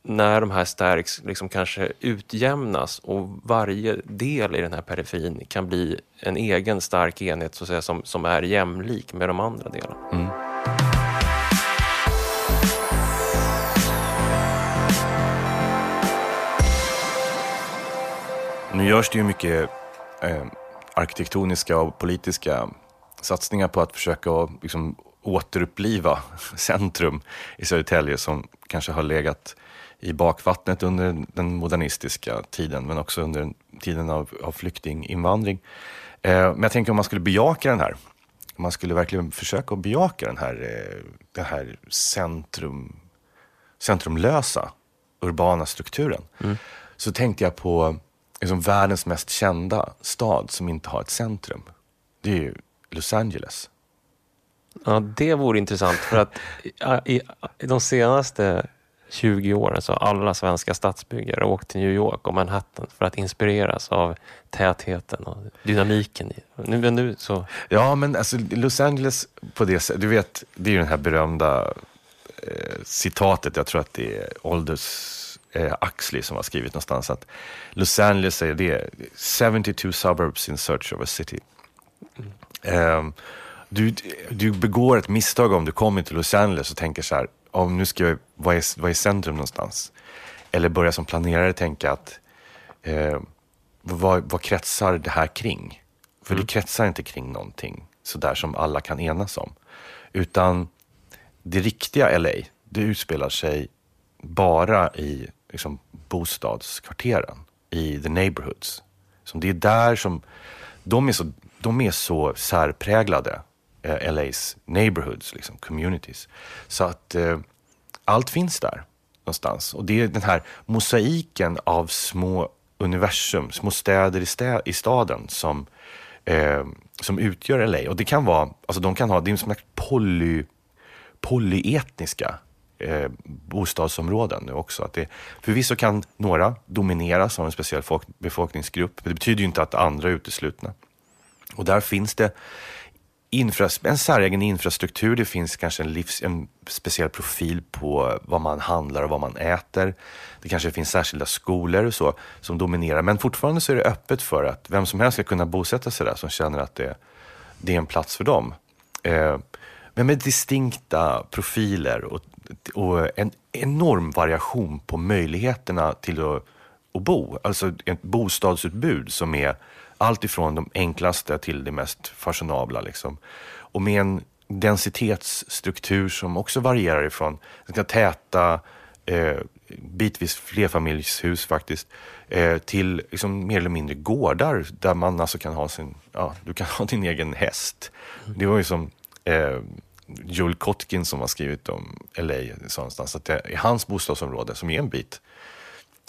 när de här stärks liksom kanske utjämnas och varje del i den här periferin kan bli en egen stark enhet så att säga, som, som är jämlik med de andra delarna. Mm. Nu görs det ju mycket eh, arkitektoniska och politiska satsningar på att försöka liksom, återuppliva centrum i Södertälje som kanske har legat i bakvattnet under den modernistiska tiden men också under tiden av, av flyktinginvandring. Eh, men jag tänker om man skulle bejaka den här, om man skulle verkligen försöka att bejaka den här, eh, den här centrum, centrumlösa urbana strukturen. Mm. Så tänkte jag på liksom världens mest kända stad som inte har ett centrum. Det är ju Los Angeles. Ja, det vore intressant för att i, i de senaste 20 åren så har alla svenska stadsbyggare åkt till New York och Manhattan för att inspireras av tätheten och dynamiken. Nu, nu så... Ja, men alltså Los Angeles på det sättet, du vet, det är ju det här berömda eh, citatet, jag tror att det är Aldous eh, Axley som har skrivit någonstans att Los Angeles är det 72 suburbs in search of a city. Mm. Eh, du, du begår ett misstag om du kommer till Los Angeles och tänker så här, om nu ska jag, vad är, vad är centrum någonstans? Eller börja som planerare tänka att eh, vad, vad kretsar det här kring? För mm. det kretsar inte kring någonting sådär som alla kan enas om. Utan det riktiga LA, det utspelar sig bara i liksom, bostadskvarteren, i the neighborhoods. Så det är där som, de är så, de är så särpräglade eh, LAs neighborhoods, liksom, communities. Så att eh, allt finns där någonstans. Och det är den här mosaiken av små universum, små städer i, stä i staden som, eh, som utgör LA. Och det kan vara, alltså de kan ha, det är som poly, polyetniska eh, bostadsområden nu också. Att det, förvisso kan några domineras av en speciell folk, befolkningsgrupp, men det betyder ju inte att andra är uteslutna. Och där finns det infras en säregen infrastruktur. Det finns kanske en, livs, en speciell profil på vad man handlar och vad man äter. Det kanske finns särskilda skolor och så som dominerar. Men fortfarande så är det öppet för att vem som helst ska kunna bosätta sig där som känner att det, det är en plats för dem. Eh, men med distinkta profiler och, och, en enorm variation på möjligheterna till att, att bo. Alltså ett bostadsutbud som är allt ifrån de enklaste till det mest fashionabla. Liksom. Och med en densitetsstruktur som också varierar ifrån ganska täta, eh, bitvis flerfamiljshus faktiskt, eh, till liksom mer eller mindre gårdar där man alltså kan ha sin, ja, du kan ha din egen häst. Det var ju som eh, Joel Kotkin som har skrivit om LA någonstans, att det är hans bostadsområde som är en bit,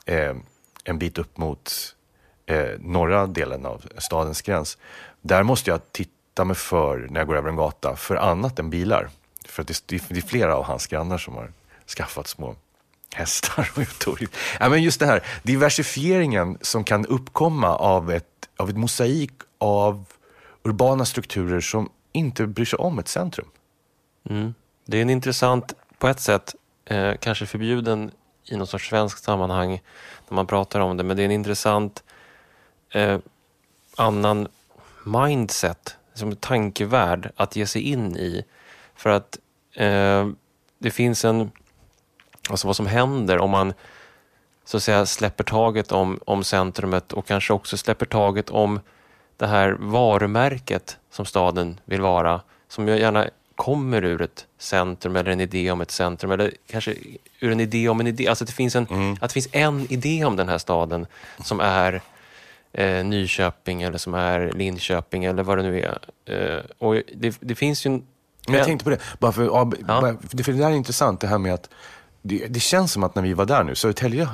eh, en bit upp mot eh, norra delen av stadens gräns. Där måste jag titta mig för när jag går över en gata för annat än bilar. För att det, det är flera av hans grannar som har skaffat små hästar och ja, men Just det här diversifieringen som kan uppkomma av ett, av ett mosaik av urbana strukturer som inte bryr sig om ett centrum. Mm. Det är en intressant, på ett sätt, eh, kanske förbjuden i något sorts svenskt sammanhang när man pratar om det, men det är en intressant eh, annan mindset, som tankevärld att ge sig in i. För att eh, det finns en, alltså vad som händer om man så att säga släpper taget om, om centrumet och kanske också släpper taget om det här varumärket som staden vill vara, som jag gärna kommer ur ett centrum eller en idé om ett centrum eller kanske ur en idé om en idé. Alltså att det finns en, mm. att det finns en idé om den här staden som är eh, Nyköping eller som är Linköping eller vad det nu är. Eh, och det, det, finns ju en... Men jag tänkte på det, bara för, ja. för det, för det där är intressant det här med att det, det känns som att när vi var där nu, Södertälje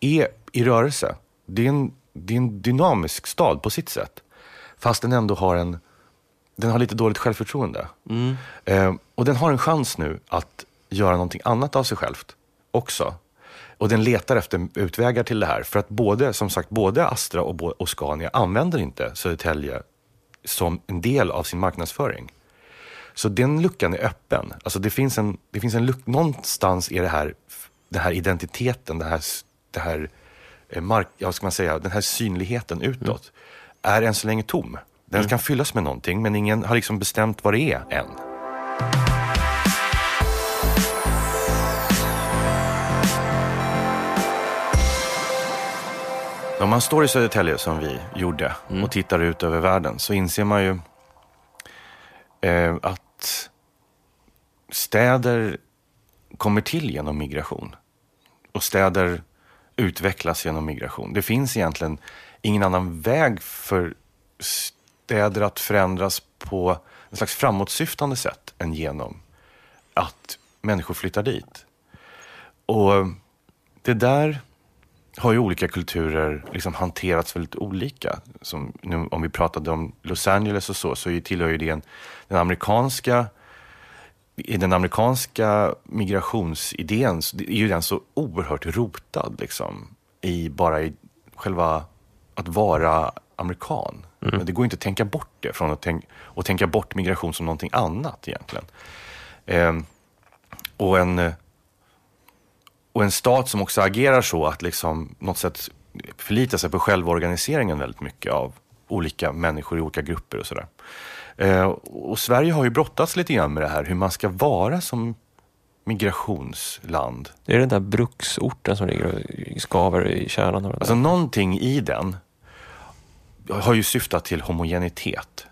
är i rörelse. Det är, en, det är en dynamisk stad på sitt sätt. Fast den ändå har en, den har lite dåligt självförtroende. Mm. Eh, och den har en chans nu att göra någonting annat av sig självt också. Och den letar efter utvägar till det här. För att både, som sagt, både Astra och, och Scania använder inte Södertälje som en del av sin marknadsföring. Så den luckan är öppen. Alltså det finns en, det finns en luck, någonstans är det här, den här identiteten, det här, det här, eh, mark, ja, ska man säga, den här synligheten utåt är än så länge tom. Den kan fyllas med någonting, men ingen har liksom bestämt vad det är än. Om man står i Södertälje som vi gjorde och tittar ut över världen så inser man ju eh, att städer kommer till genom migration. Och städer utvecklas genom migration. Det finns egentligen ingen annan väg för städer att förändras på en slags framåtsyftande sätt än genom att människor flyttar dit. Och det där har ju olika kulturer liksom hanterats väldigt olika. Som nu, om vi pratade om Los Angeles och så, så tillhör ju det en, den amerikanska i den amerikanska migrationsidén så är ju den så oerhört rotad liksom, i bara i själva att vara amerikan. Men det går inte att tänka bort det från att tänk, och tänka bort migration som någonting annat egentligen. Ehm, och en eh, och en stat som också agerar så att liksom något sätt förlitar sig på självorganiseringen väldigt mycket av olika människor i olika grupper och sådär. Eh, och Sverige har ju brottats lite grann med det här, hur man ska vara som migrationsland. Det är den där bruksorten som ligger och skaver i kärnan Alltså någonting i den har ju syftat till homogenitet.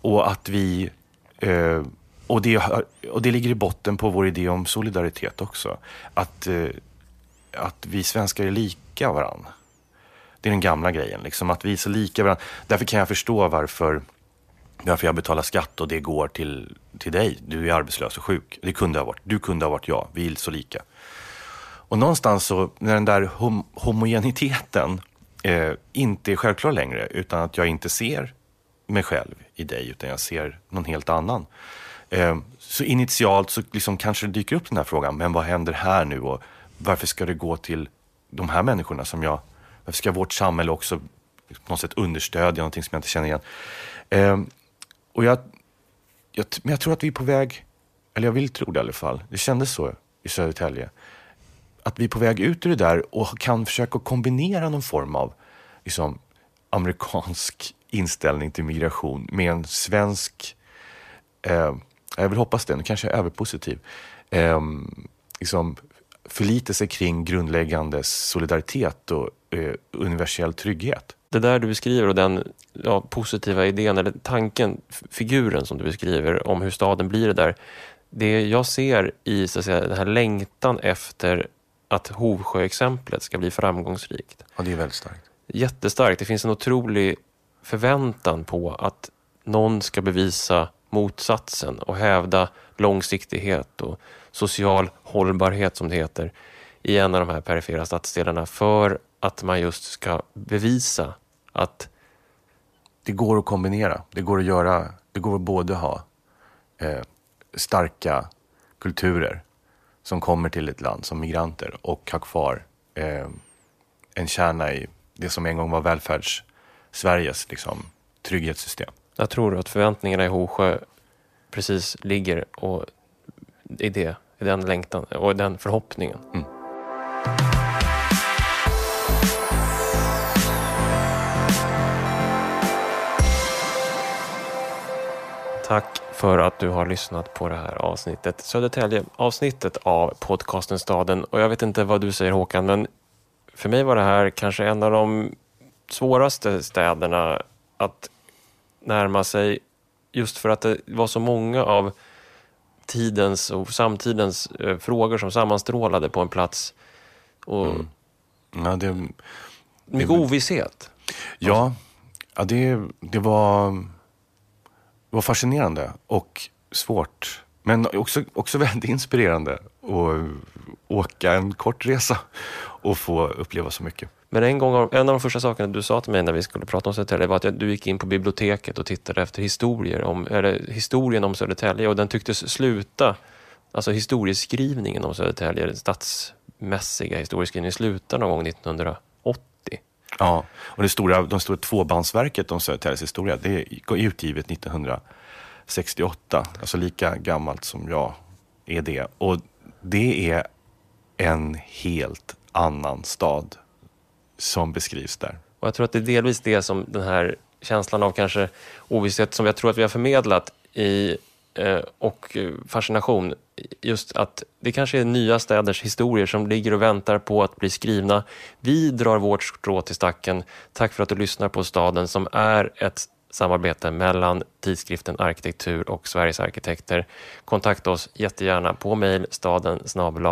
Och att vi... Eh, och, det, och det ligger i botten på vår idé om solidaritet också. Att, eh, att vi svenskar är lika varandra. Det är den gamla grejen, liksom, att vi är så lika varandra. Därför kan jag förstå varför, varför jag betalar skatt och det går till, till dig. Du är arbetslös och sjuk. Det kunde ha varit. Du kunde ha varit jag. Vi är så lika. Och någonstans så, när den där hom homogeniteten eh, inte är självklar längre, utan att jag inte ser mig själv i dig, utan jag ser någon helt annan. Eh, så initialt så liksom kanske det dyker upp den här frågan, men vad händer här nu och varför ska det gå till de här människorna som jag, varför ska vårt samhälle också liksom på något sätt understödja någonting som jag inte känner igen? Eh, och jag, jag, men jag tror att vi är på väg, eller jag vill tro det i alla fall, det kändes så i Södertälje, att vi är på väg ut ur det där och kan försöka kombinera någon form av liksom, amerikansk inställning till migration med en svensk, eh, jag vill hoppas det, nu kanske jag är överpositiv, eh, liksom, förlitelse kring grundläggande solidaritet och eh, universell trygghet. Det där du beskriver och den ja, positiva idén eller tanken, figuren som du beskriver om hur staden blir det där. Det jag ser i så att säga, den här längtan efter att Hovsjö-exemplet ska bli framgångsrikt. Ja, det är väldigt starkt. Jättestarkt. Det finns en otrolig förväntan på att någon ska bevisa motsatsen och hävda långsiktighet och social hållbarhet som det heter i en av de här perifera stadsdelarna för att man just ska bevisa att Det går att kombinera. Det går att göra, det går att både ha eh, starka kulturer som kommer till ett land som migranter och ha kvar eh, en kärna i det som en gång var välfärds-Sveriges liksom, trygghetssystem jag tror att förväntningarna i Hovsjö precis ligger och i det, i den längtan och den förhoppningen. Tack för att du har lyssnat på det här avsnittet. Södertälje, avsnittet av podcasten Staden. Och jag vet inte vad du säger Håkan, men för mig var det här kanske en av de svåraste städerna att närma sig. Just för att det var så många av tidens och samtidens eh, frågor som sammanstrålade på en plats. Och Ja, det, mycket ovisshet. ja, ja det, det, var, var fascinerande och svårt. Men också, också väldigt inspirerande och, åka en kort resa och få uppleva så mycket. Men en, gång, en av de första sakerna du sa till mig när vi skulle prata om Södertälje var att du gick in på biblioteket och tittade efter historier om, eller historien om Södertälje och den tycktes sluta, alltså historieskrivningen om Södertälje, den stadsmässiga historieskrivningen, slutar någon gång 1980. Ja, och det stora, de stora tvåbandsverket om Södertäljes historia, det är utgivet 1968, alltså lika gammalt som jag är det. Och det är en helt annan stad som beskrivs där. Och jag tror att det är delvis det som den här känslan av kanske ovisshet som jag tror att vi har förmedlat i, eh, och eh, fascination. Just att det kanske är nya städers historier som ligger och väntar på att bli skrivna. Vi drar vårt strå till stacken. Tack för att du lyssnar på Staden som är ett samarbete mellan tidskriften Arkitektur och Sveriges arkitekter. Kontakta oss jättegärna på mejl staden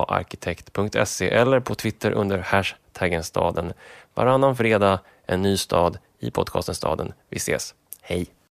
arkitekt.se eller på Twitter under hashtaggen staden. Varannan fredag en ny stad i podcasten Staden. Vi ses. Hej!